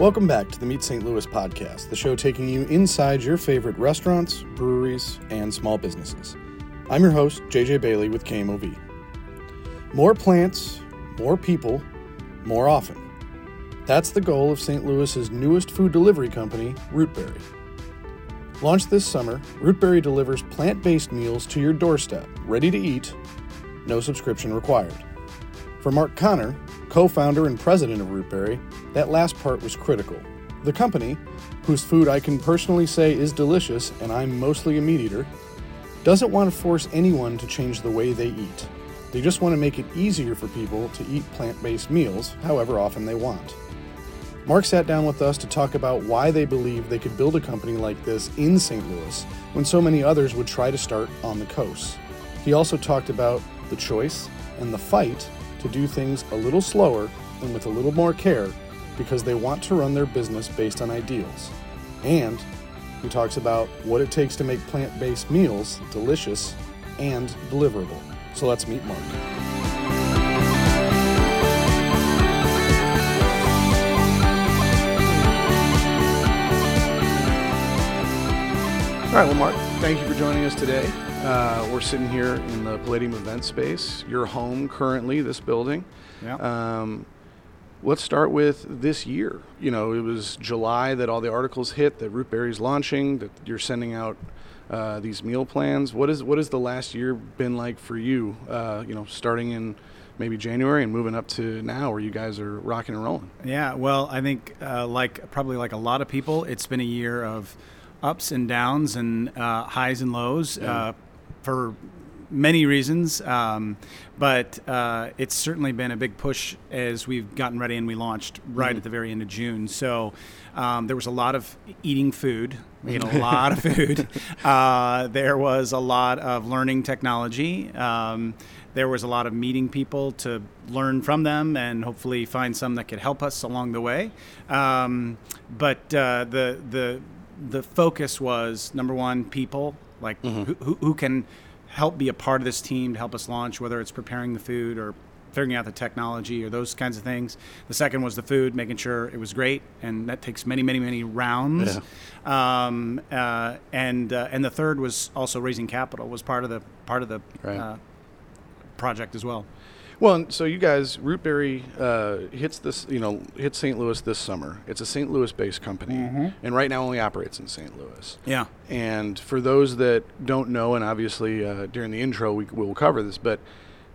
Welcome back to the Meet St. Louis podcast, the show taking you inside your favorite restaurants, breweries, and small businesses. I'm your host, JJ Bailey with KMOV. More plants, more people, more often. That's the goal of St. Louis's newest food delivery company, Rootberry. Launched this summer, Rootberry delivers plant based meals to your doorstep, ready to eat, no subscription required. For Mark Connor, co founder and president of Rootberry, that last part was critical. The company, whose food I can personally say is delicious and I'm mostly a meat eater, doesn't want to force anyone to change the way they eat. They just want to make it easier for people to eat plant based meals however often they want. Mark sat down with us to talk about why they believe they could build a company like this in St. Louis when so many others would try to start on the coast. He also talked about the choice and the fight to do things a little slower and with a little more care because they want to run their business based on ideals. And he talks about what it takes to make plant based meals delicious and deliverable. So let's meet Mark. All right, well, Mark, thank you for joining us today. Uh, we're sitting here in the Palladium event space, your home currently, this building. Yeah. Um, let's start with this year. You know, it was July that all the articles hit that Rootberry's launching, that you're sending out uh, these meal plans. What is what has the last year been like for you? Uh, you know, starting in maybe January and moving up to now, where you guys are rocking and rolling. Yeah, well, I think uh, like probably like a lot of people, it's been a year of ups and downs and uh, highs and lows uh, for many reasons. Um, but uh, it's certainly been a big push as we've gotten ready and we launched right at the very end of June. So um, there was a lot of eating food. We ate a lot of food. Uh, there was a lot of learning technology. Um, there was a lot of meeting people to learn from them and hopefully find some that could help us along the way. Um, but uh, the the the focus was number one, people like who, who, who can help be a part of this team to help us launch, whether it's preparing the food or figuring out the technology or those kinds of things. The second was the food, making sure it was great, and that takes many, many, many rounds. Um, uh, and uh, and the third was also raising capital was part of the part of the Right. uh, project as well. Well, and so you guys, Rootberry uh, hits this, you know, hits St. Louis this summer. It's a St. Louis-based company, and right now only operates in St. Louis. Yeah. And for those that don't know, and obviously uh, during the intro we will cover this, but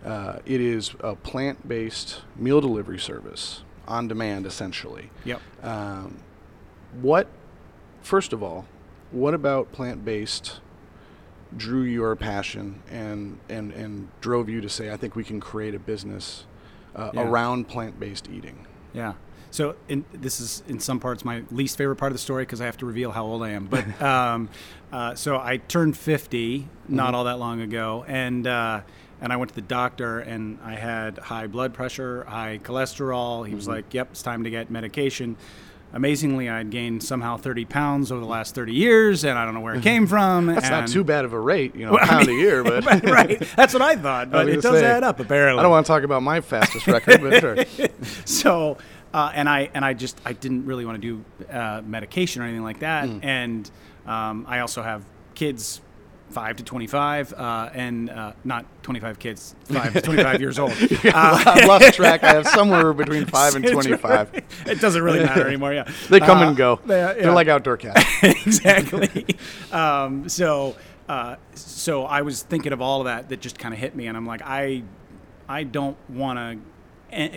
uh, it is a plant-based meal delivery service on demand, essentially. Yep. Um, what, first of all, what about plant-based drew your passion and and and drove you to say, I think we can create a business uh, Yeah. around plant-based eating? Yeah. So in, this is in some parts my least favorite part of the story because I have to reveal how old I am. But um, uh, so I turned 50 not all that long ago, and uh, and I went to the doctor and I had high blood pressure, high cholesterol. He was like, "Yep, it's time to get medication." Amazingly, I'd gained somehow 30 pounds over the last 30 years, and I don't know where it came from. That's not too bad of a rate, you know, Well, a I pound mean, a year, but right, that's what I thought, but was it does say, add up apparently I don't want to talk about my fastest record, but sure. so uh, and I and I just I didn't really want to do uh, medication or anything like that. And um, I also have kids, five to twenty five, uh, and uh, not twenty five kids, five to twenty five years old. I've lost track. I have somewhere between five and twenty-five. really- it doesn't really matter anymore. Yeah, They come Uh, and go. they- They're yeah. like outdoor cats. exactly. um, so, uh, so I was thinking of all of that that just kind of hit me, and I'm like, I, I don't want to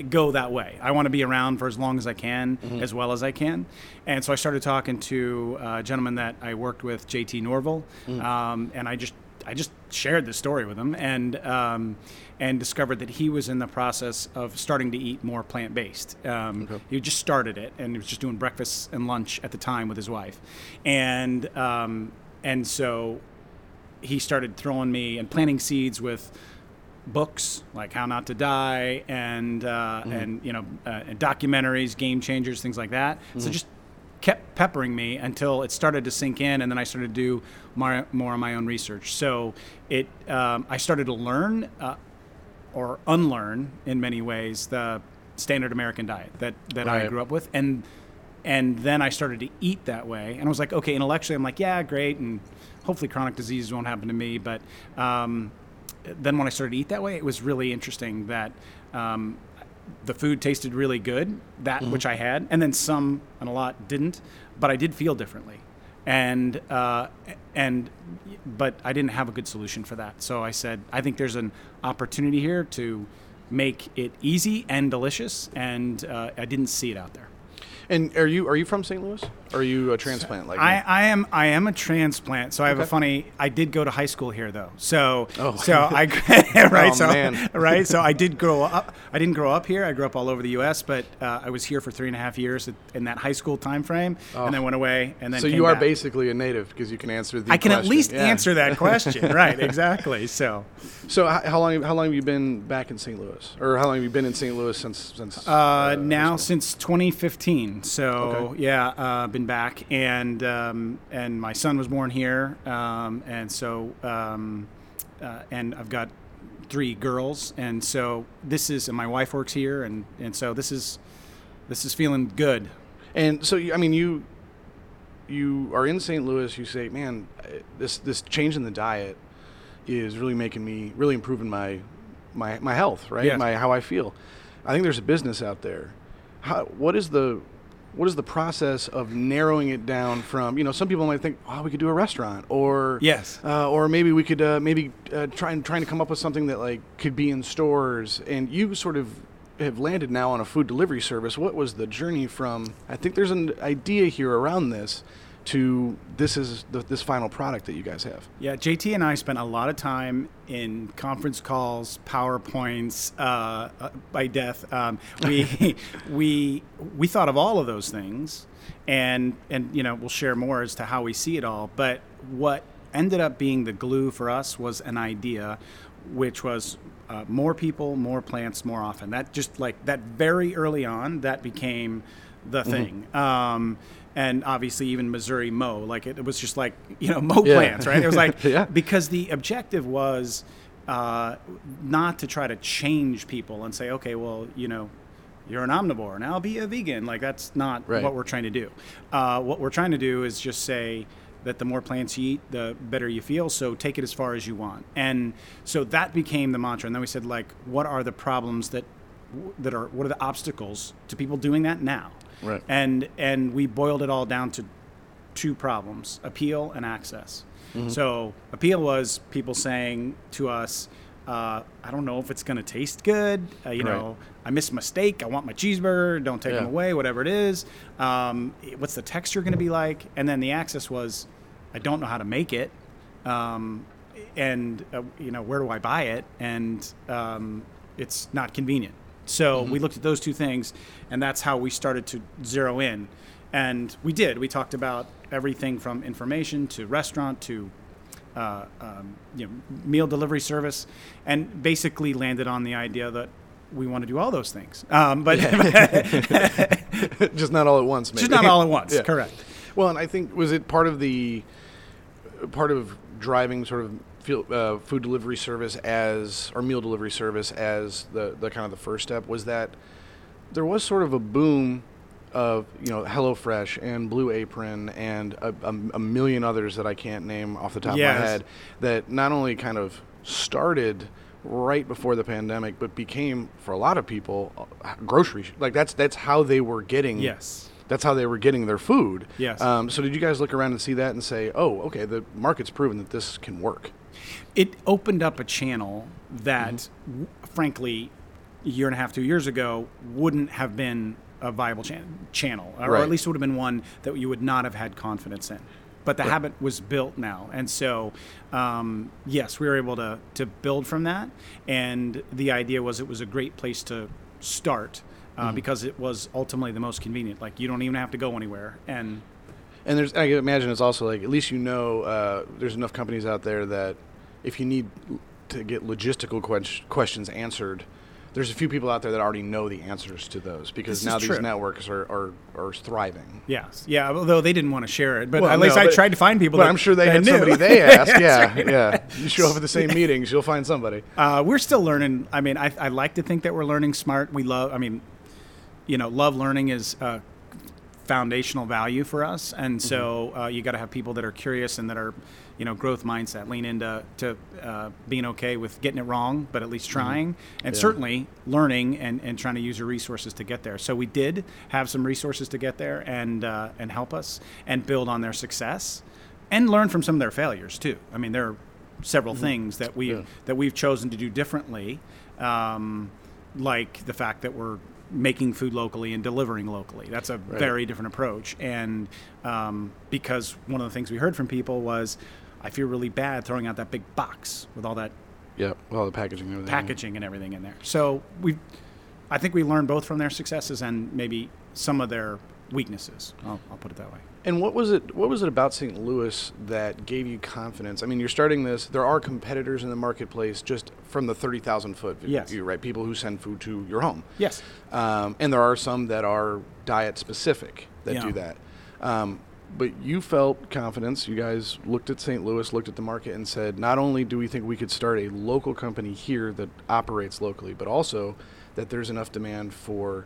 go that way. I want to be around for as long as I can, as well as I can. And so I started talking to a gentleman that I worked with, JT Norville, um, and I just I just shared this story with him and um, and discovered that he was in the process of starting to eat more plant based. Um, He just started it and he was just doing breakfast and lunch at the time with his wife, and um, and so he started throwing me and planting seeds with books like How Not to Die and uh, and you know uh, and documentaries, game changers, things like that. So just kept peppering me until it started to sink in, and then I started to do more, more of my own research. So it um, I started to learn uh, or unlearn in many ways the standard American diet that that I grew up with, and and then I started to eat that way, and I was like, okay, intellectually, I'm like, yeah, great, and hopefully chronic diseases won't happen to me. But um, then when I started to eat that way, it was really interesting that um, the food tasted really good, that which I had, and then some and a lot didn't, but I did feel differently. And uh, and but I didn't have a good solution for that. So I said, I think there's an opportunity here to make it easy and delicious, and uh, I didn't see it out there. And are you are you from St. Louis? Or are you a transplant like I, me? I am I am a transplant, so I have a funny. I did go to high school here though, so Oh. so I right Oh, so man. right so I did grow up. I didn't grow up here. I grew up all over the U.S., but uh, I was here for three and a half years at- in that high school time frame, and then went away, and then Oh. so you are back. basically a native because you can answer the I can at least Yeah. answer that question, right? Exactly. So So how, how long how long have you been back in St. Louis? Or how long have you been in St. Louis since since Uh, now since 2015. So Okay. yeah, uh, been back, and um, and my son was born here, um, and so um, uh, and I've got three girls, and so this is and my wife works here, and and so this is this is feeling good. And so, I mean, you you are in St. Louis. You say, "Man, this this change in the diet is really making me really improving my my my health, right? Yes. My how I feel." I think there's a business out there. How, what is the what is the process of narrowing it down from you know some people might think oh we could do a restaurant or Yes. uh, or maybe we could uh, maybe uh, try and trying to come up with something that like could be in stores and you sort of have landed now on a food delivery service what was the journey from i think there's an idea here around this to this is the, this final product that you guys have Yeah, JT and I spent a lot of time in conference calls, PowerPoints, uh, uh, by death. Um, we we we thought of all of those things, and and you know we'll share more as to how we see it all. But what ended up being the glue for us was an idea, which was uh, more people, more plants, more often. That just like that very early on, that became the thing. Um, and obviously, even Missouri Mo, like it, it was just like you know Mo Yeah. plants, right? It was like Yeah. because the objective was uh, not to try to change people and say, okay, well, you know, you're an omnivore, now be a vegan. Like that's not Right. what we're trying to do. Uh, what we're trying to do is just say that the more plants you eat, the better you feel. So take it as far as you want. And so that became the mantra. And then we said, like, what are the problems that that are what are the obstacles to people doing that now? Right. And and we boiled it all down to two problems: appeal and access. So appeal was people saying to us, uh, "I don't know if it's going to taste good. Uh, you Right. know, I missed my steak. I want my cheeseburger. Don't take them away. Whatever it is. Um, what's the texture going to be like?" And then the access was, "I don't know how to make it." Um, and uh, you know where do I buy it? And um, it's not convenient. So we looked at those two things, and that's how we started to zero in. And we did. We talked about everything from information to restaurant to uh, um, you know meal delivery service, and basically landed on the idea that we want to do all those things. Um, but just not all at once maybe just not all at once. Yeah. Correct. Well, and I think was it part of the part of driving sort of uh, food delivery service as or meal delivery service as the the kind of the first step was that there was sort of a boom of you know HelloFresh and Blue Apron and a, a, a million others that I can't name off the top of my head that not only kind of started right before the pandemic but became for a lot of people uh, grocery like that's that's how they were getting Yes. that's how they were getting their food. Yes. Um, so did you guys look around and see that and say, "Oh, okay, the market's proven that this can work." It opened up a channel that, w- frankly, a year and a half, two years ago, wouldn't have been a viable chan- channel, or Right. at least would have been one that you would not have had confidence in. But the habit was built now, and so um, yes, we were able to to build from that. And the idea was it was a great place to start uh, because it was ultimately the most convenient. Like you don't even have to go anywhere, and And there's, I imagine it's also like at least you know uh, there's enough companies out there that if you need to get logistical ques- questions answered, there's a few people out there that already know the answers to those because now these true. networks are, are, are thriving. yes, yeah. Although they didn't want to share it, but Well, at least no, I tried to find people. But that, I'm sure they had knew. somebody they asked. Yeah, right. yeah. You show up at the same meetings, you'll find somebody. Uh, we're still learning. I mean, I, I like to think that we're learning smart. We love. I mean, you know, love learning is a foundational value for us, and so uh, you got to have people that are curious and that are, you know, growth mindset, lean into to uh, being okay with getting it wrong, but at least trying, and Yeah. certainly learning and, and trying to use your resources to get there. So we did have some resources to get there and uh, and help us and build on their success, and learn from some of their failures too. I mean, there are several things that we Yeah. that we've chosen to do differently, um, like the fact that we're making food locally and delivering locally. That's a very different approach. And um, because one of the things we heard from people was, I feel really bad throwing out that big box with all that Yeah, all the packaging and everything. packaging and everything in there. So we, I think we learned both from their successes and maybe some of their weaknesses. I'll, I'll put it that way. And what was it? What was it about St. Louis that gave you confidence? I mean, you're starting this. There are competitors in the marketplace just from the thirty thousand foot view, Yes. right? People who send food to your home. Yes. Um, and there are some that are diet specific that Yeah. do that. Um, but you felt confidence. You guys looked at St. Louis, looked at the market, and said, not only do we think we could start a local company here that operates locally, but also that there's enough demand for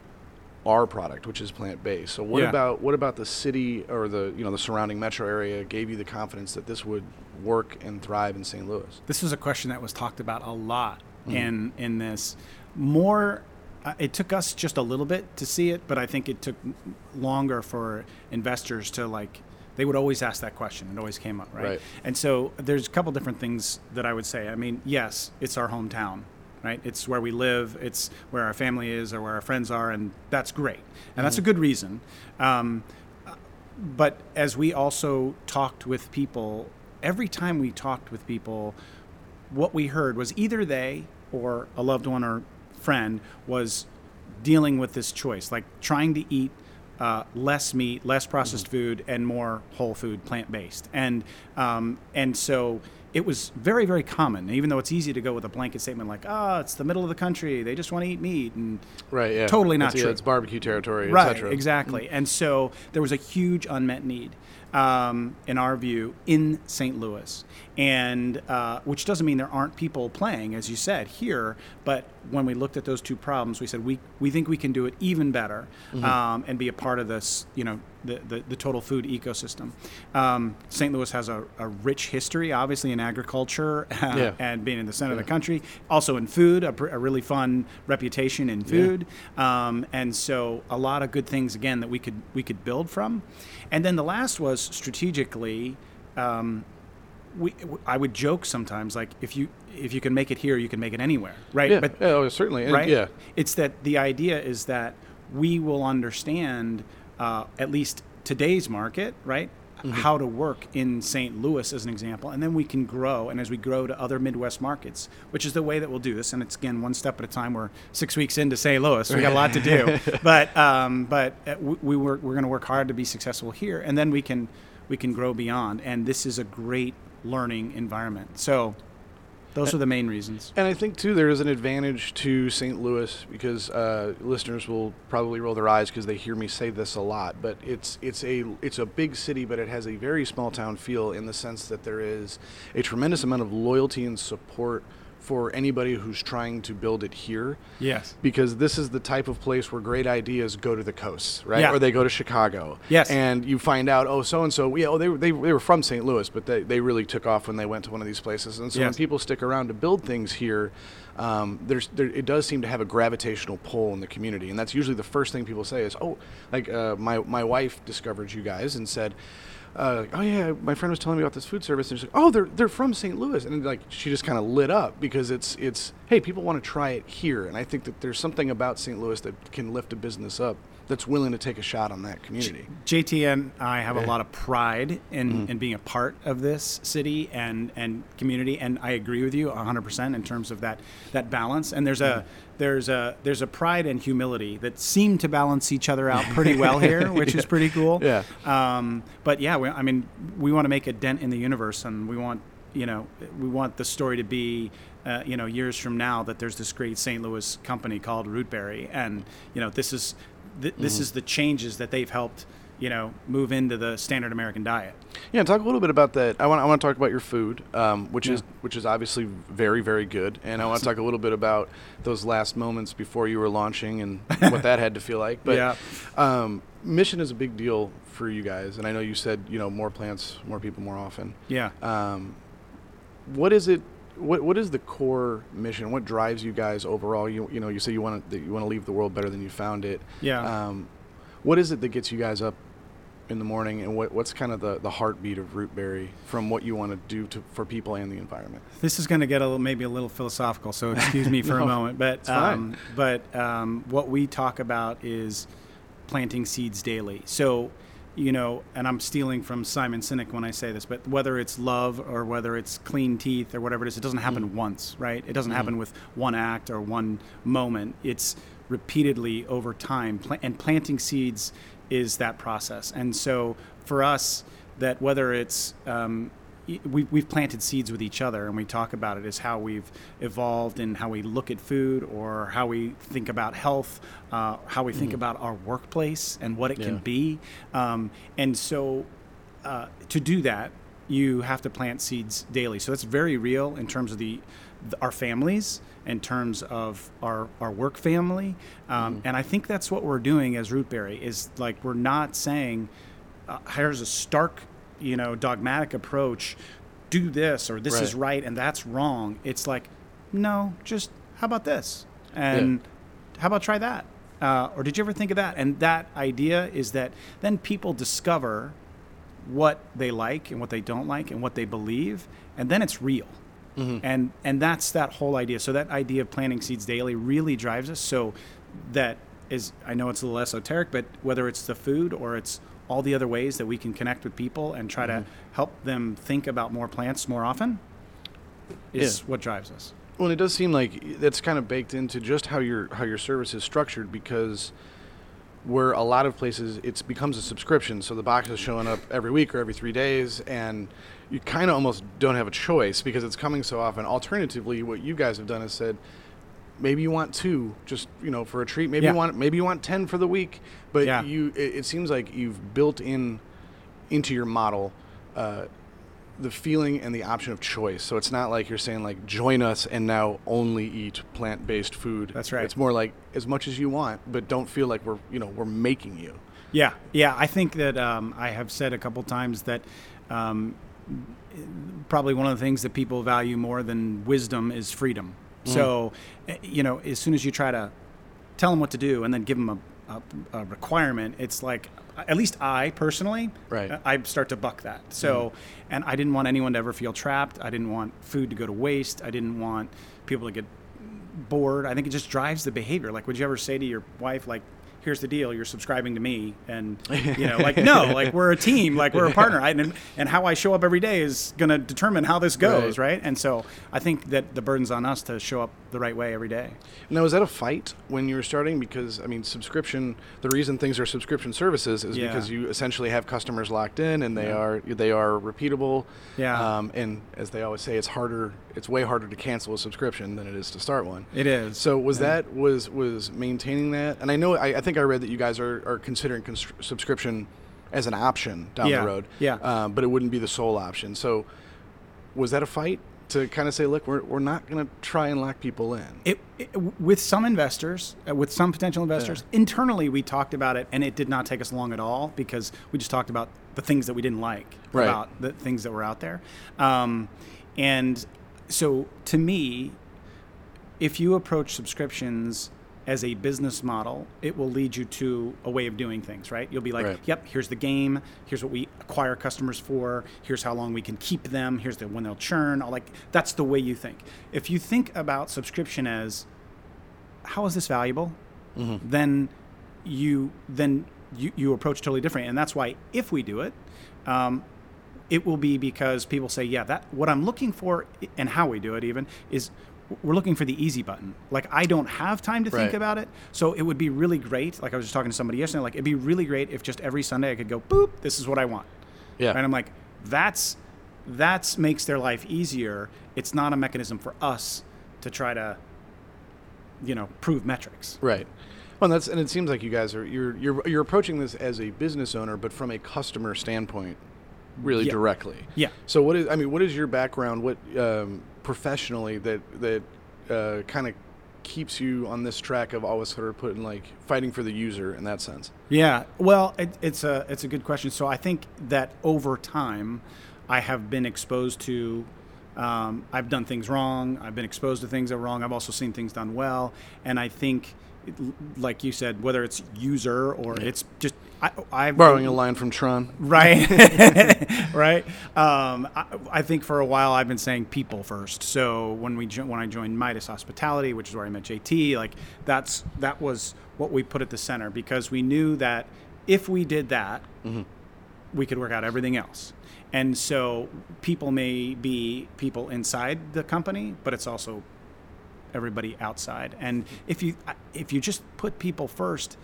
our product, which is plant based. So what Yeah. about what about the city or the you know the surrounding metro area gave you the confidence that this would work and thrive in St. Louis? This was a question that was talked about a lot Mm-hmm. in in this. More, uh, it took us just a little bit to see it, but I think it took longer for investors to like. They would always ask that question. It always came up, right? Right. And so there's a couple different things that I would say. I mean, yes, it's our hometown, right? It's where we live. It's where our family is or where our friends are, and that's great. And that's a good reason. Um, but as we also talked with people, every time we talked with people, what we heard was either they or a loved one or friend was dealing with this choice, like trying to eat uh, less meat, less processed food, and more whole food, plant based, and um, and so it was very very common. Even though it's easy to go with a blanket statement like, "Ah, it's the middle of the country; they just want to eat meat," and Right. Yeah. Totally not It's, yeah, true. It's barbecue territory. et right exactly and so there was a huge unmet need um, in our view in st louis and uh, which doesn't mean there aren't people playing as you said here but when we looked at those two problems we said we, we think we can do it even better um, and be a part of this you know the, the, the total food ecosystem um, st louis has a, a rich history obviously in agriculture Yeah. and being in the center of the country also in food a, pr- a really fun reputation in food um, and so a lot of good things again that we could we could build from and then the last was strategically um, we, w- I would joke sometimes like if you if you can make it here you can make it anywhere right Yeah. but yeah, oh, certainly. Right Yeah. it's that the idea is that we will understand uh, at least today's market right Mm-hmm. how to work in St. Louis as an example, and then we can grow. And as we grow to other Midwest markets, which is the way that we'll do this, and it's again one step at a time. We're six weeks into St. Louis, we got a lot to do, but um, but uh, we, we work, we're going to work hard to be successful here, and then we can we can grow beyond. And this is a great learning environment. So those are the main reasons. And I think too there is an advantage to St. Louis because uh, listeners will probably roll their eyes because they hear me say this a lot. But it's it's a it's a big city, but it has a very small town feel in the sense that there is a tremendous amount of loyalty and support for anybody who's trying to build it here. Yes. Because this is the type of place where great ideas go to the coasts, right? Yeah. Or they go to Chicago. Yes. And you find out, oh, so and so, yeah, oh, they, were- they, they were from St. Louis, but they, they really took off when they went to one of these places. And so when people stick around to build things here, um, there's there, it does seem to have a gravitational pull in the community, and that's usually the first thing people say is, "Oh, like uh, my my wife discovered you guys and said." Uh, oh yeah, my friend was telling me about this food service, and she's like, "Oh, they're they're from St. Louis," and like she just kind of lit up because it's it's hey, people want to try it here, and I think that there's something about St. Louis that can lift a business up that's willing to take a shot on that community. JT and I have a lot of pride in, Mm-hmm. in being a part of this city and, and community, and I agree with you 100% in terms of that that balance. And there's Mm-hmm. a there's a there's a pride and humility that seem to balance each other out pretty well here, which is pretty cool. Yeah. Um, but yeah, we, I mean, we want to make a dent in the universe, and we want you know we want the story to be. Uh, you know, years from now, that there's this great St. Louis company called Rootberry, and you know, this is th- this is the changes that they've helped you know, move into the standard American diet. Yeah, talk a little bit about that. I want I want to talk about your food, um, which Yeah. is which is obviously very very good, and I want to talk a little bit about those last moments before you were launching and what that had to feel like. But Yeah. um, mission is a big deal for you guys, and I know you said you know more plants, more people, more often. Yeah. Um, what is it? What what is the core mission? What drives you guys overall? You you know you say you want to you want to leave the world better than you found it. Yeah. Um, what is it that gets you guys up in the morning, and what what's kind of the, the heartbeat of Rootberry from what you want to do to for people and the environment? This is going to get a little, maybe a little philosophical, so excuse me for No, a moment. But um, but um, what we talk about is planting seeds daily. So, you know, and I'm stealing from Simon Sinek when I say this, but whether it's love or whether it's clean teeth or whatever it is, it doesn't happen Mm. once, right? It doesn't happen with one act or one moment. It's repeatedly over time, and planting seeds is that process. And so for us, that whether it's um, we, we've planted seeds with each other and we talk about it as how we've evolved and how we look at food or how we think about health, uh, how we think about our workplace and what it can be. Um, and so uh, to do that, you have to plant seeds daily. So that's very real in terms of the, the our families, in terms of our our work family, um, and I think that's what we're doing as Rootberry is like we're not saying uh, here's a stark, you know, dogmatic approach. Do this or this is Right. right and that's wrong. It's like, no, just how about this and how about try that? Uh, or did you ever think of that? And that idea is that then people discover what they like and what they don't like and what they believe, and then it's real. And and that's that whole idea. So that idea of planting seeds daily really drives us. So that is, I know it's a little esoteric, but whether it's the food or it's all the other ways that we can connect with people and try to mm-hmm. help them think about more plants more often, is Yeah. what drives us. Well, it does seem like that's kind of baked into just how your how your service is structured because where a lot of places it becomes a subscription, so the box is showing up every week or every three days, and you kind of almost don't have a choice because it's coming so often. Alternatively, what you guys have done is said maybe you want two just you know for a treat maybe Yeah. you want maybe you want 10 for the week but Yeah. you it, it seems like you've built in into your model uh, the feeling and the option of choice so it's not like you're saying like join us and now only eat plant-based food That's right. it's more like as much as you want but don't feel like we're you know we're making you Yeah, yeah. I think that um, I have said a couple times that um, probably one of the things that people value more than wisdom is freedom. So, eh, you know, as soon as you try to tell them what to do and then give them a, a, a requirement, it's like, at least I personally, Right. I start to buck that. So, and I didn't want anyone to ever feel trapped. I didn't want food to go to waste. I didn't want people to get bored. I think it just drives the behavior. Like, would you ever say to your wife, like, here's the deal, you're subscribing to me, and you know, like, no, like we're a team, like we're a partner, I, and and how I show up every day is going to determine how this goes, Right. right. And so I think that the burden's on us to show up the right way every day. now is that a fight when you were starting because i mean subscription the reason things are subscription services is Yeah. because you essentially have customers locked in and they are they are repeatable Yeah. um, and as they always say it's harder it's way harder to cancel a subscription than it is to start one It is. so was that was was maintaining that and i know i, I think i read that you guys are, are considering subscription as an option down Yeah, the road yeah. um, but it wouldn't be the sole option so was that a fight to kind of say look we're, we're not going to try and lock people in It, it, with some investors, uh, with some potential investors, internally we talked about it, and it did not take us long at all because we just talked about the things that we didn't like Right. about the things that were out there. Um, and so, to me, if you approach subscriptions as a business model, it will lead you to a way of doing things, right? You'll be like, Right. yep, here's the game, here's what we acquire customers for, here's how long we can keep them, here's the when they'll churn. All like that's the way you think. If you think about subscription as how is this valuable, then you then you, you approach totally different, and that's why if we do it, um, it will be because people say, yeah, that what I'm looking for, and how we do it even is we're looking for the easy button. Like I don't have time to think Right. about it, so it would be really great. Like I was just talking to somebody yesterday, like it'd be really great if just every Sunday I could go, boop, this is what I want. yeah And I'm like, that's that's makes their life easier. It's not a mechanism for us to try to, you know, prove metrics. Right. Well, and that's and it seems like you guys are you're you're you're approaching this as a business owner, but from a customer standpoint, really Yeah. directly. Yeah. So what is I mean, what is your background? What um, professionally that that uh, kind of keeps you on this track of always sort of putting like fighting for the user in that sense? Yeah, well, it, it's a it's a good question. So I think that over time, I have been exposed to. Um, I've done things wrong. I've been exposed to things that are wrong. I've also seen things done well, and I think, like you said, whether it's user or it's just I, I've Borrowing a line from Tron. right. Right? Um, I, I think for a while i've been saying people first. So when we jo- when i joined midas hospitality which is where i met jt like that's that was what we put at the center because we knew that if we did that we could work out everything else. And so people may be people inside the company but it's also everybody outside and if you if you just put people first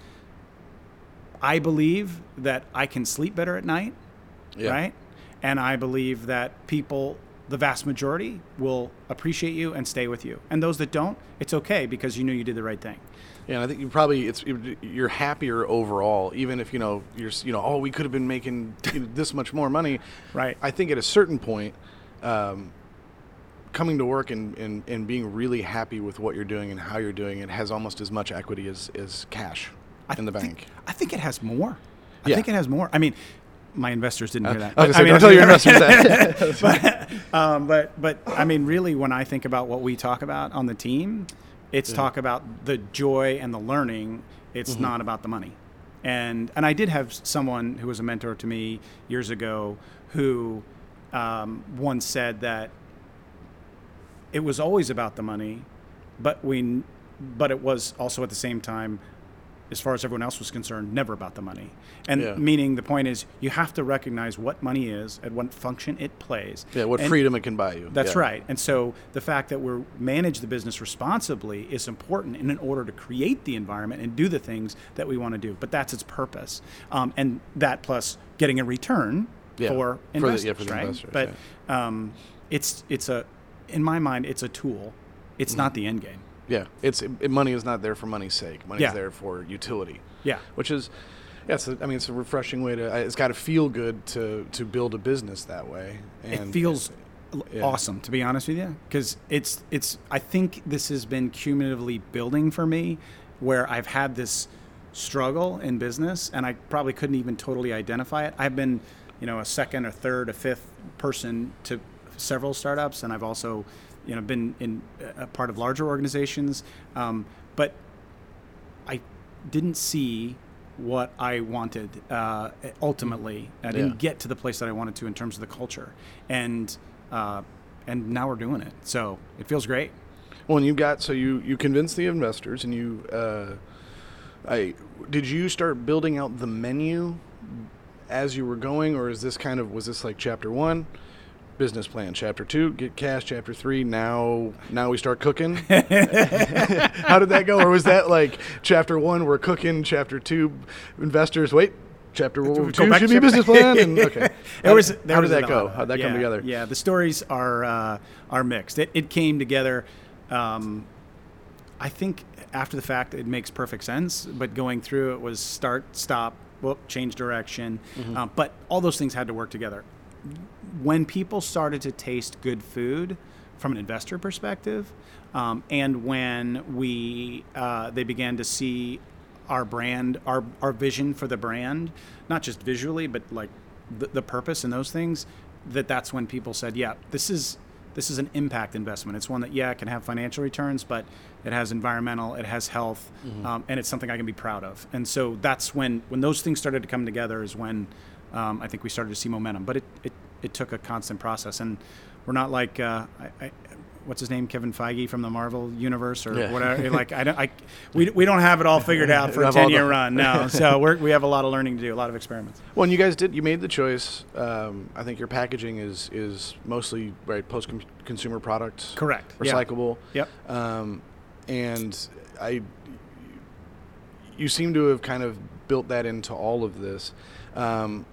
I believe that I can sleep better at night, Yeah. right? And I believe that people, the vast majority, will appreciate you and stay with you. And those that don't, it's okay because you knew you did the right thing. Yeah, and I think you probably it's you're happier overall, even if you know you're you know oh we could have been making this much more money. Right. I think at a certain point, um, coming to work and, and, and being really happy with what you're doing and how you're doing it has almost as much equity as, as cash in the think- bank. I think it has more. I Yeah. think it has more. I mean, my investors didn't hear that. I but- say, mean, don't tell your investors that. but, um, but but I mean, really, when I think about what we talk about on the team, it's talk about the joy and the learning. It's Mm-hmm. not about the money. And and I did have someone who was a mentor to me years ago who um, once said that it was always about the money, but we but it was also at the same time as far as everyone else was concerned, never about the money. And Yeah. meaning the point is you have to recognize what money is and what function it plays. yeah, what And freedom it can buy you. That's Yeah. right. And so the fact that we're manage the business responsibly is important in, order to create the environment and do the things that we want to do. But that's its purpose. Um, and that plus getting a return Yeah. for For the- investors, yeah, for the right? investors, but um, it's it's a in my mind it's a tool. It's Mm-hmm. not the end game. Yeah, it's it, money is not there for money's sake. Money's Yeah. there for utility. Yeah. which is yeah, it's a, I mean it's a refreshing way to it's got to feel good to to build a business that way. And it feels yeah. awesome to be honest with you because it's it's i think this has been cumulatively building for me where i've had this struggle in business and i probably couldn't even totally identify it i've been you know a second or third a fifth person to several startups and i've also you know been in a part of larger organizations um, but I didn't see what I wanted uh, ultimately. I didn't Yeah. get to the place that I wanted to in terms of the culture, and uh, and now we're doing it. So it feels great. Well, and you got so you you convinced the investors, and you, uh, I did you start building out the menu as you were going, or is this kind of was this like chapter one, business plan, chapter two, get cash, chapter three, now now we start cooking. How did that go, or was that like chapter one, we're cooking, chapter two, investors wait. Chapter two should to be business plan. And, okay, There how, was, did- how did that go? How did that come together? Yeah, the stories are uh, are mixed. It, it came together. Um, I think after the fact, it makes perfect sense. But going through it was start, stop, whoop, change direction. Mm-hmm. Um, but all those things had to work together. When people started to taste good food from an investor perspective, um, and when we uh, they began to see our brand, our our vision for the brand, not just visually, but like the, the purpose and those things, that that's when people said, yeah, this is this is an impact investment. It's one that yeah, can have financial returns, but it has environmental, it has health, um, and it's something I can be proud of. And so that's when when those things started to come together is when um, I think we started to see momentum. But it, it it took a constant process, and we're not like uh, I, I, what's his name, Kevin Feige from the Marvel universe or Yeah. whatever. like I don't, I we, we don't have it all figured out for a ten year the- run. No, so we're, we have a lot of learning to do, a lot of experiments. Well, and you guys did. You made the choice. Um, I think your packaging is is mostly right post consumer products, Correct. Recyclable. Yep. Um, and I, you seem to have kind of built that into all of this. Um,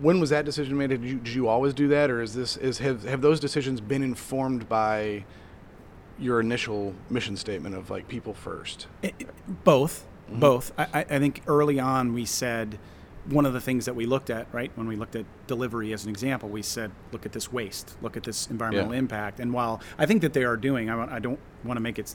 when was that decision made? Did you, did you always do that, or is this is have have those decisions been informed by your initial mission statement of like people first? It, it, both, mm-hmm. both. I, I think early on we said one of the things that we looked at, right, when we looked at delivery as an example, we said, look at this waste, look at this environmental yeah. impact. And while I think that they are doing, I, I don't want to make it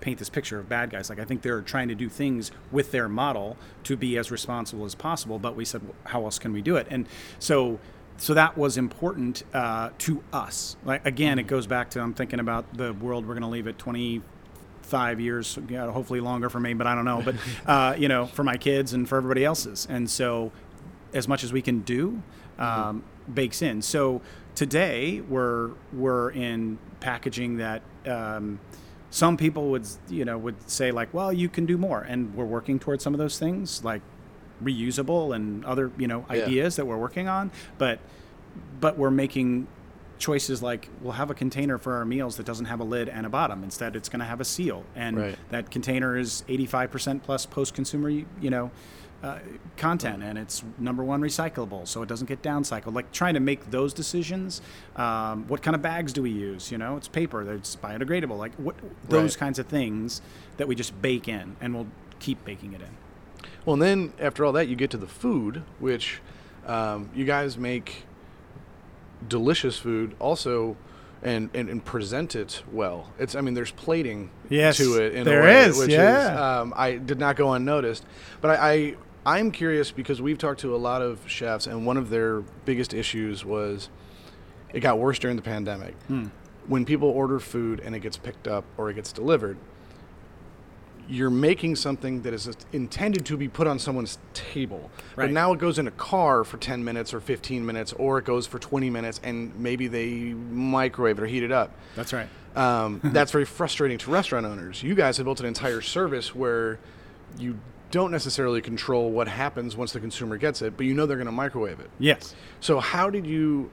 paint this picture of bad guys. Like I think they're trying to do things with their model to be as responsible as possible. But we said, well, how else can we do it? And so, so that was important uh, to us. Like again, it goes back to I'm thinking about the world we're going to leave at 25 years, you know, hopefully longer for me, but I don't know. But uh, you know, for my kids and for everybody else's. And so, as much as we can do, um, mm-hmm. bakes in. So today we're we're in packaging that. Um, some people would you know would say like well you can do more and we're working towards some of those things like reusable and other you know ideas yeah. that we're working on but but we're making choices like we'll have a container for our meals that doesn't have a lid and a bottom instead it's going to have a seal and right. that container is 85% plus post consumer you know uh, content and it's number one recyclable so it doesn't get downcycled like trying to make those decisions um, what kind of bags do we use you know it's paper it's biodegradable like what, those right. kinds of things that we just bake in and we'll keep baking it in well and then after all that you get to the food which um, you guys make delicious food also and, and, and present it well. It's I mean there's plating yes, to it in there a way, is, which yeah. is um, I did not go unnoticed. But I, I I'm curious because we've talked to a lot of chefs, and one of their biggest issues was it got worse during the pandemic. Hmm. When people order food and it gets picked up or it gets delivered, you're making something that is intended to be put on someone's table. Right. But now it goes in a car for 10 minutes or 15 minutes, or it goes for 20 minutes and maybe they microwave it or heat it up. That's right. Um, that's very frustrating to restaurant owners. You guys have built an entire service where you don't necessarily control what happens once the consumer gets it, but you know they're going to microwave it. Yes. So how did you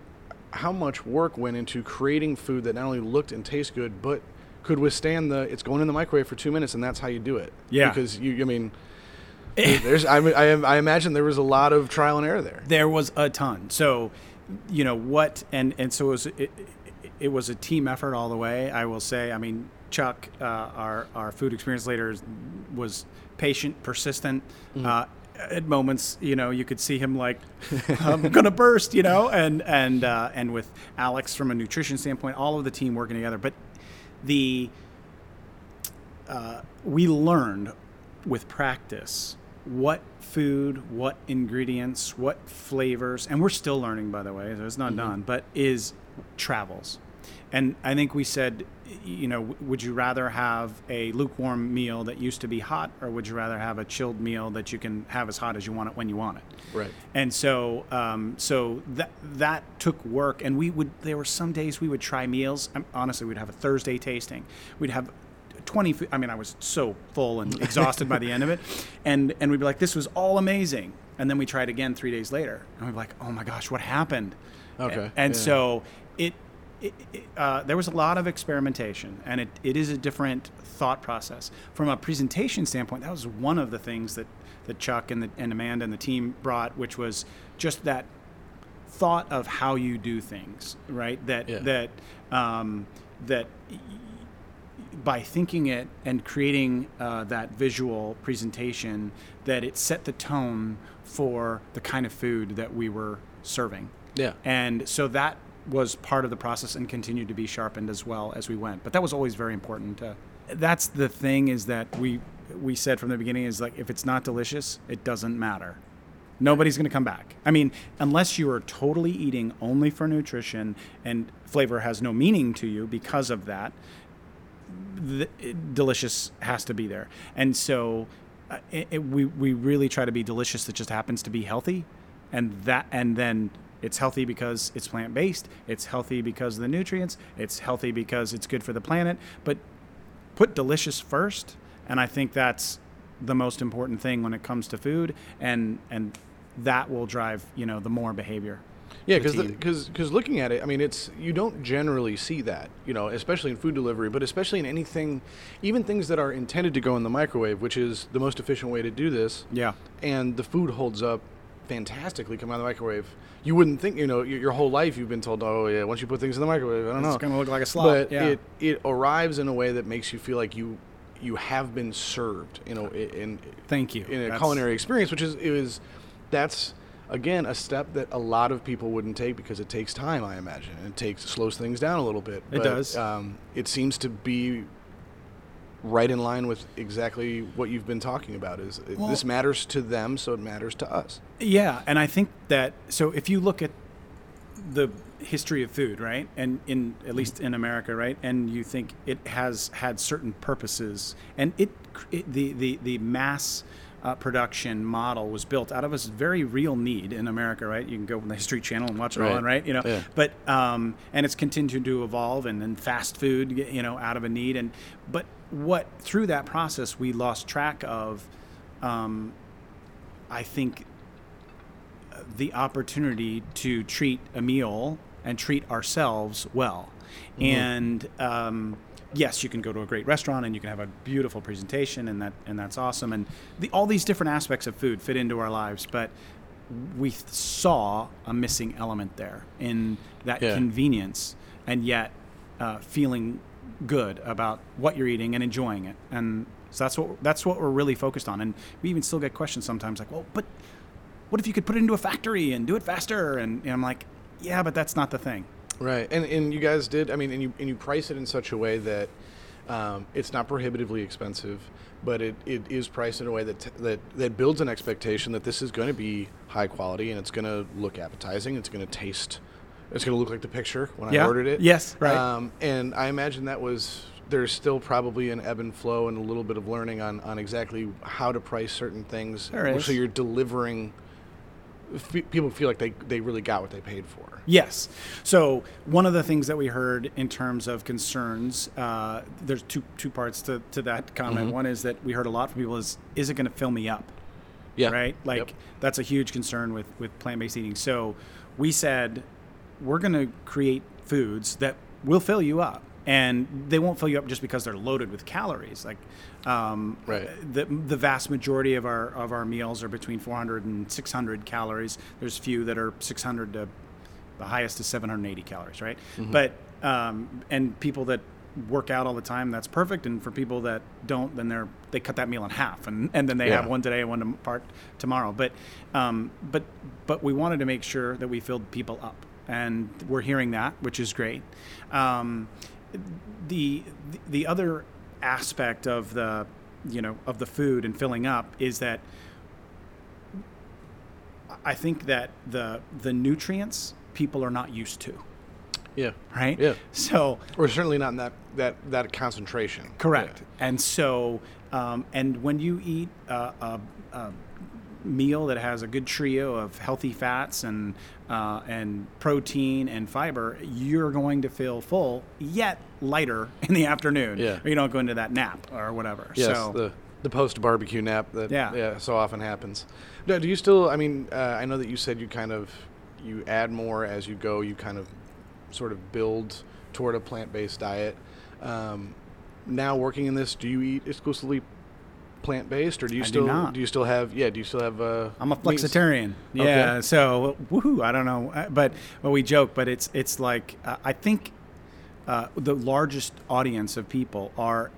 how much work went into creating food that not only looked and tastes good but could withstand the it's going in the microwave for 2 minutes and that's how you do it. Yeah. Because you I mean there's I, I, I imagine there was a lot of trial and error there. There was a ton. So you know what and and so it was it, it was a team effort all the way. I will say. I mean, Chuck, uh, our our food experience leader, was patient, persistent. Mm-hmm. Uh, at moments, you know, you could see him like, "I'm gonna burst," you know, and and uh, and with Alex from a nutrition standpoint, all of the team working together. But the uh, we learned with practice what food, what ingredients, what flavors, and we're still learning, by the way. So it's not mm-hmm. done, but is travels. And I think we said, you know, would you rather have a lukewarm meal that used to be hot, or would you rather have a chilled meal that you can have as hot as you want it when you want it? Right. And so, um, so that that took work, and we would. There were some days we would try meals. honestly, we'd have a Thursday tasting. We'd have 20 i mean i was so full and exhausted by the end of it and and we'd be like this was all amazing and then we tried again three days later and we'd be like oh my gosh what happened okay and, and yeah. so it it, uh, there was a lot of experimentation, and it, it is a different thought process. From a presentation standpoint, that was one of the things that, that Chuck and, the, and Amanda and the team brought, which was just that thought of how you do things, right? That yeah. that um, that by thinking it and creating uh, that visual presentation, that it set the tone for the kind of food that we were serving. Yeah. And so that was part of the process and continued to be sharpened as well as we went. But that was always very important. That's the thing is that we we said from the beginning is like if it's not delicious, it doesn't matter. Nobody's going to come back. I mean, unless you are totally eating only for nutrition and flavor has no meaning to you because of that, the, delicious has to be there. And so uh, it, it, we we really try to be delicious that just happens to be healthy, and that and then it's healthy because it's plant based. It's healthy because of the nutrients. It's healthy because it's good for the planet. But put delicious first, and I think that's the most important thing when it comes to food, and and that will drive you know the more behavior. Yeah, because because because looking at it, I mean, it's you don't generally see that, you know, especially in food delivery, but especially in anything, even things that are intended to go in the microwave, which is the most efficient way to do this. Yeah, and the food holds up fantastically come out of the microwave. You wouldn't think, you know, your, your whole life you've been told, oh yeah, once you put things in the microwave, I don't know, It's gonna look like a slop. but yeah. it it arrives in a way that makes you feel like you you have been served, you know, in Thank you. in a That's- culinary experience, which is it was that's again a step that a lot of people wouldn't take because it takes time, I imagine, and it takes slows things down a little bit. It But, does. Um, it seems to be right in line with exactly what you've been talking about. Is Well- this matters to them, so it matters to us. Yeah, and I think that so if you look at the history of food, right, and in at least in America, right, and you think it has had certain purposes, and it, it the the the mass uh, production model was built out of a very real need in America, right? You can go on the History Channel and watch it all, Right. on, right? You know, Yeah. but um, and it's continued to evolve, and then fast food, you know, out of a need, and but what through that process we lost track of, um, I think the opportunity to treat a meal and treat ourselves well. And um, yes, you can go to a great restaurant and you can have a beautiful presentation, and that and that's awesome. And the, all these different aspects of food fit into our lives, but we saw a missing element there in that Yeah. convenience, and yet uh, feeling good about what you're eating and enjoying it. And so that's what that's what we're really focused on. And we even still get questions sometimes like, "Well, but what if you could put it into a factory and do it faster?" And, and I'm like, "Yeah, but that's not the thing." Right, and and you guys did. I mean, and you and you price it in such a way that um, it's not prohibitively expensive, but it, it is priced in a way that t- that that builds an expectation that this is going to be high quality and it's going to look appetizing. It's going to taste. It's going to look like the picture when Yeah. I ordered it. Yes, right. Um, and I imagine that was there's still probably an ebb and flow and a little bit of learning on on exactly how to price certain things. So you're delivering. F- people feel like they they really got what they paid for. Yes. So one of the things that we heard in terms of concerns, uh, there's two two parts to, to that comment. One is that we heard a lot from people is is it going to fill me up? Yeah. Right. Like Yep. that's a huge concern with with plant based eating. So we said we're going to create foods that will fill you up. And they won't fill you up just because they're loaded with calories. Like, um, Right. the the vast majority of our of our meals are between 400 and 600 calories. There's few that are 600 to the highest is 780 calories, right? But um, and people that work out all the time, that's perfect. And for people that don't, then they're they cut that meal in half, and, and then they Yeah. have one today and one part tomorrow. But um, but but we wanted to make sure that we filled people up, and we're hearing that, which is great. Um, the the other aspect of the you know of the food and filling up is that I think that the the nutrients people are not used to, Yeah. right? Yeah. So Or certainly not in that that that concentration. correct. And so um, and when you eat a, a, a meal that has a good trio of healthy fats and uh, and protein and fiber, you're going to feel full, yet lighter in the afternoon. Yeah. Or you don't go into that nap or whatever. Yes. so the the post barbecue nap that Yeah. yeah so often happens. No, do you still? I mean, uh, I know that you said you kind of you add more as you go. You kind of sort of build toward a plant based diet. Um, now working in this, do you eat exclusively plant based, or do you I do still not. you still have yeah? Do you still have? Uh, I'm a meats? flexitarian. Okay. Yeah. So woohoo! I don't know, Uh, but well, we joke, but it's it's like uh, I think uh, the largest audience of people are,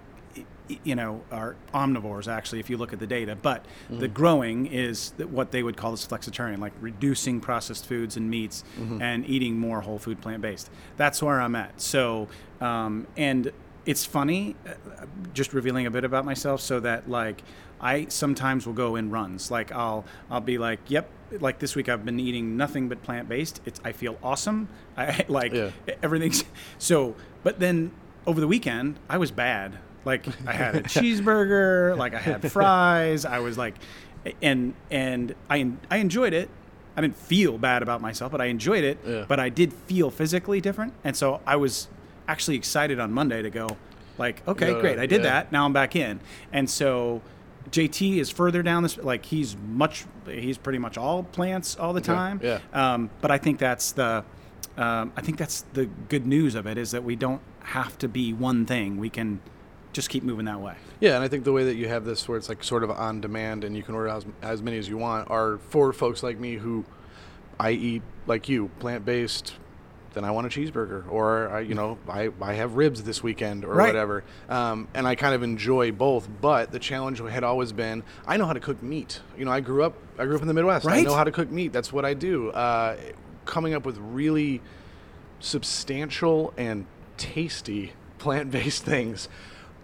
you know, are omnivores. Actually, if you look at the data, but the growing is what they would call as flexitarian, like reducing processed foods and meats and eating more whole food, plant based. That's where I'm at. So, um, and it's funny, uh, just revealing a bit about myself, so that like I sometimes will go in runs. Like I'll I'll be like, yep. Like this week, I've been eating nothing but plant based. It's I feel awesome. I like Yeah. everything's so. But then over the weekend, I was bad. Like I had a cheeseburger. Like I had fries. I was like, and and I I enjoyed it. I didn't feel bad about myself, but I enjoyed it. Yeah. But I did feel physically different, and so I was actually excited on Monday to go. Like, okay, Yeah, great, I did yeah. that. Now I'm back in, and so JT is further down this. Like he's much, he's pretty much all plants all the time. yeah. Um, but I think that's the, um, I think that's the good news of it is that we don't have to be one thing. We can just keep moving that way. Yeah, and I think the way that you have this, where it's like sort of on demand, and you can order as, as many as you want, are for folks like me who I eat like you, plant based. Then I want a cheeseburger, or I, you know, I, I have ribs this weekend, or Right. whatever. Um, and I kind of enjoy both. But the challenge had always been, I know how to cook meat. You know, I grew up, I grew up in the Midwest. I know how to cook meat. That's what I do. Uh, coming up with really substantial and tasty plant-based things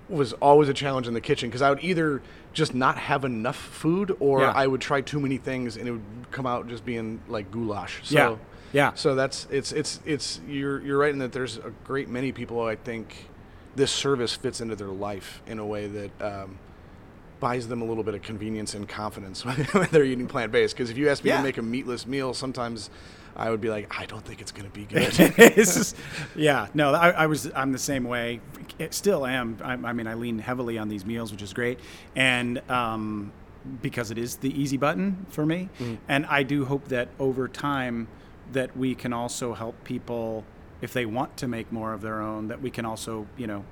was always a challenge in the kitchen because I would either just not have enough food or Yeah. I would try too many things and it would come out just being like goulash. So, Yeah. Yeah. So that's it's it's it's you're you're right in that there's a great many people I think this service fits into their life in a way that um, buys them a little bit of convenience and confidence when they're eating plant based. Because if you ask me Yeah. to make a meatless meal, sometimes I would be like, I don't think it's going to be good. just, yeah, no, I, I was, I'm the same way. It still am. I, I mean, I lean heavily on these meals, which is great, and um, because it is the easy button for me. And I do hope that over time, that we can also help people if they want to make more of their own. That we can also, you know.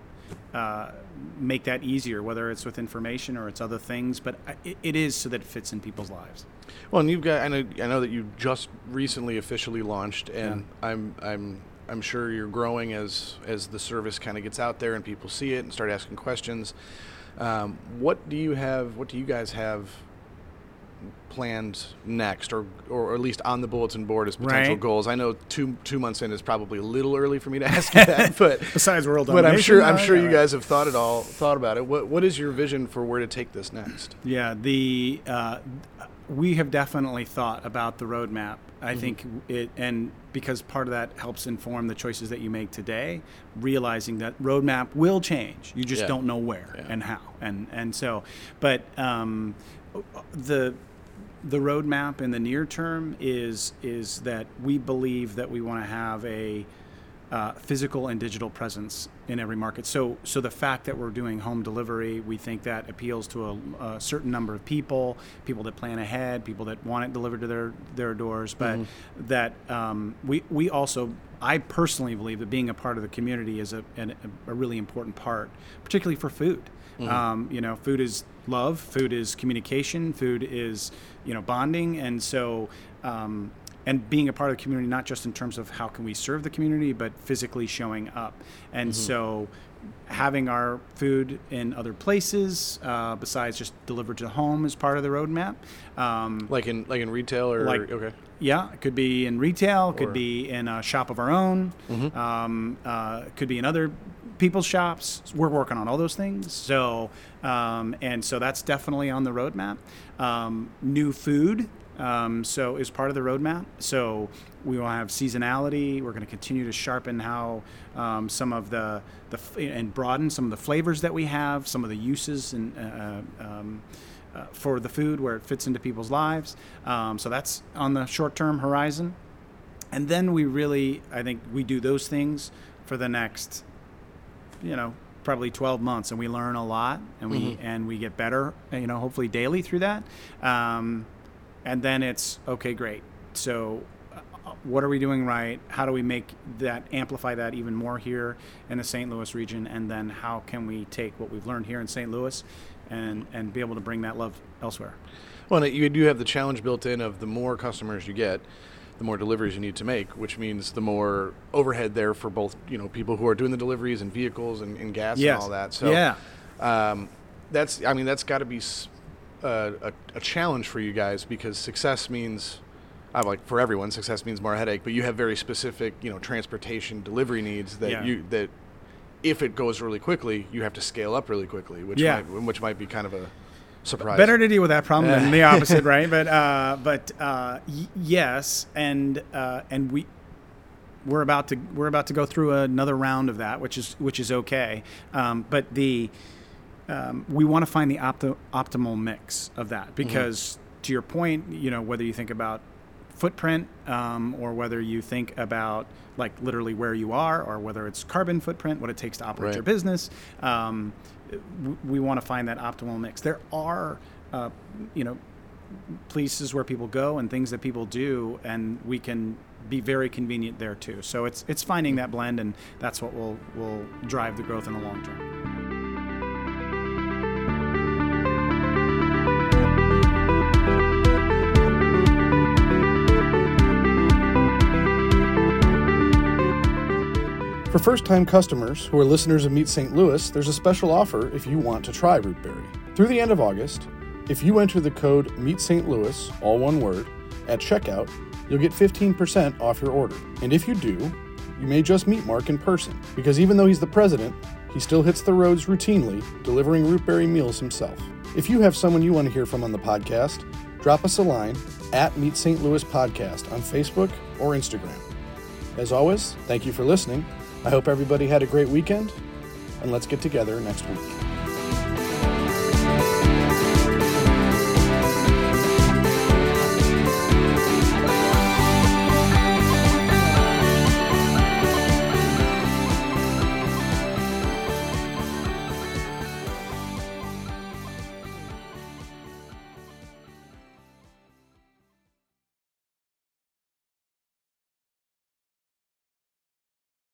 Uh, make that easier, whether it's with information or it's other things, but it, it is so that it fits in people's lives. Well, and you've got I know I know that you just recently officially launched, and I'm I'm I'm sure you're growing as as the service kind of gets out there and people see it and start asking questions. Um, what do you have? What do you guys have planned next, or or at least on the bulletin board as potential Right. goals? I know two two months in is probably a little early for me to ask you that, but Besides world but I'm sure I'm sure you guys have thought it all thought about it. What what is your vision for where to take this next? Yeah, the uh, we have definitely thought about the roadmap. I think it, and because part of that helps inform the choices that you make today, realizing that roadmap will change. You just Yeah. don't know where Yeah. and how, and and so, but um, the the roadmap in the near term is is that we believe that we want to have a uh, physical and digital presence in every market. So, so the fact that we're doing home delivery, we think that appeals to a, a certain number of people, people that plan ahead, people that want it delivered to their their doors. But that um, we we also, I personally believe that being a part of the community is a an, a really important part, particularly for food. Um, you know, food is love, food is communication, food is you know bonding, and so. Um, and being a part of the community not just in terms of how can we serve the community but physically showing up and so having our food in other places uh, besides just delivered to home is part of the roadmap um, Like in like in retail or Like- okay. yeah, it could be in retail, it could Or- be in a shop of our own, um, uh, could be in other people's shops. We're working on all those things. So, um, and so that's definitely on the roadmap. Um, new food. Um, so is part of the roadmap. So we will have seasonality. We're going to continue to sharpen how um, some of the the f- and broaden some of the flavors that we have, some of the uses and uh, um, uh, for the food where it fits into people's lives. Um, so that's on the short term horizon. And then we really, I think, we do those things for the next, you know, probably 12 months, and we learn a lot, and we and we get better, you know, hopefully daily through that. Um, and then it's okay, great. So, uh, what are we doing right? How do we make that amplify that even more here in the St. Louis region? And then how can we take what we've learned here in St. Louis and and be able to bring that love elsewhere? Well, and you do have the challenge built in of the more customers you get, the more deliveries you need to make, which means the more overhead there for both you know people who are doing the deliveries and vehicles and, and gas Yes. and all that. So Yeah. um, that's I mean that's got to be uh, a, a challenge for you guys because success means. I like for everyone, success means more headache, but you have very specific, you know, transportation delivery needs that Yeah. you that if it goes really quickly, you have to scale up really quickly, which Yeah. might, which might be kind of a surprise. Better to deal with that problem than the opposite, right? But uh, but uh, y- yes, and uh, and we we're about to we're about to go through another round of that, which is which is okay. Um, but the um, we want to find the opti- optimal mix of that. Because to your point, you know whether you think about footprint um, or whether you think about like literally where you are or whether it's carbon footprint what it takes to operate Right. your business um, w- we want to find that optimal mix. There are uh, you know places where people go and things that people do and we can be very convenient there too. So it's it's finding that blend and that's what will will drive the growth in the long term For first time customers who are listeners of Meet St. Louis, there's a special offer if you want to try Rootberry. Through the end of August, if you enter the code Meet St. Louis, all one word, at checkout, you'll get 15% off your order. And if you do, you may just meet Mark in person, because even though he's the president, he still hits the roads routinely, delivering Rootberry meals himself. If you have someone you want to hear from on the podcast, drop us a line at Meet St. Louis Podcast on Facebook or Instagram. As always, thank you for listening. I hope everybody had a great weekend, and let's get together next week.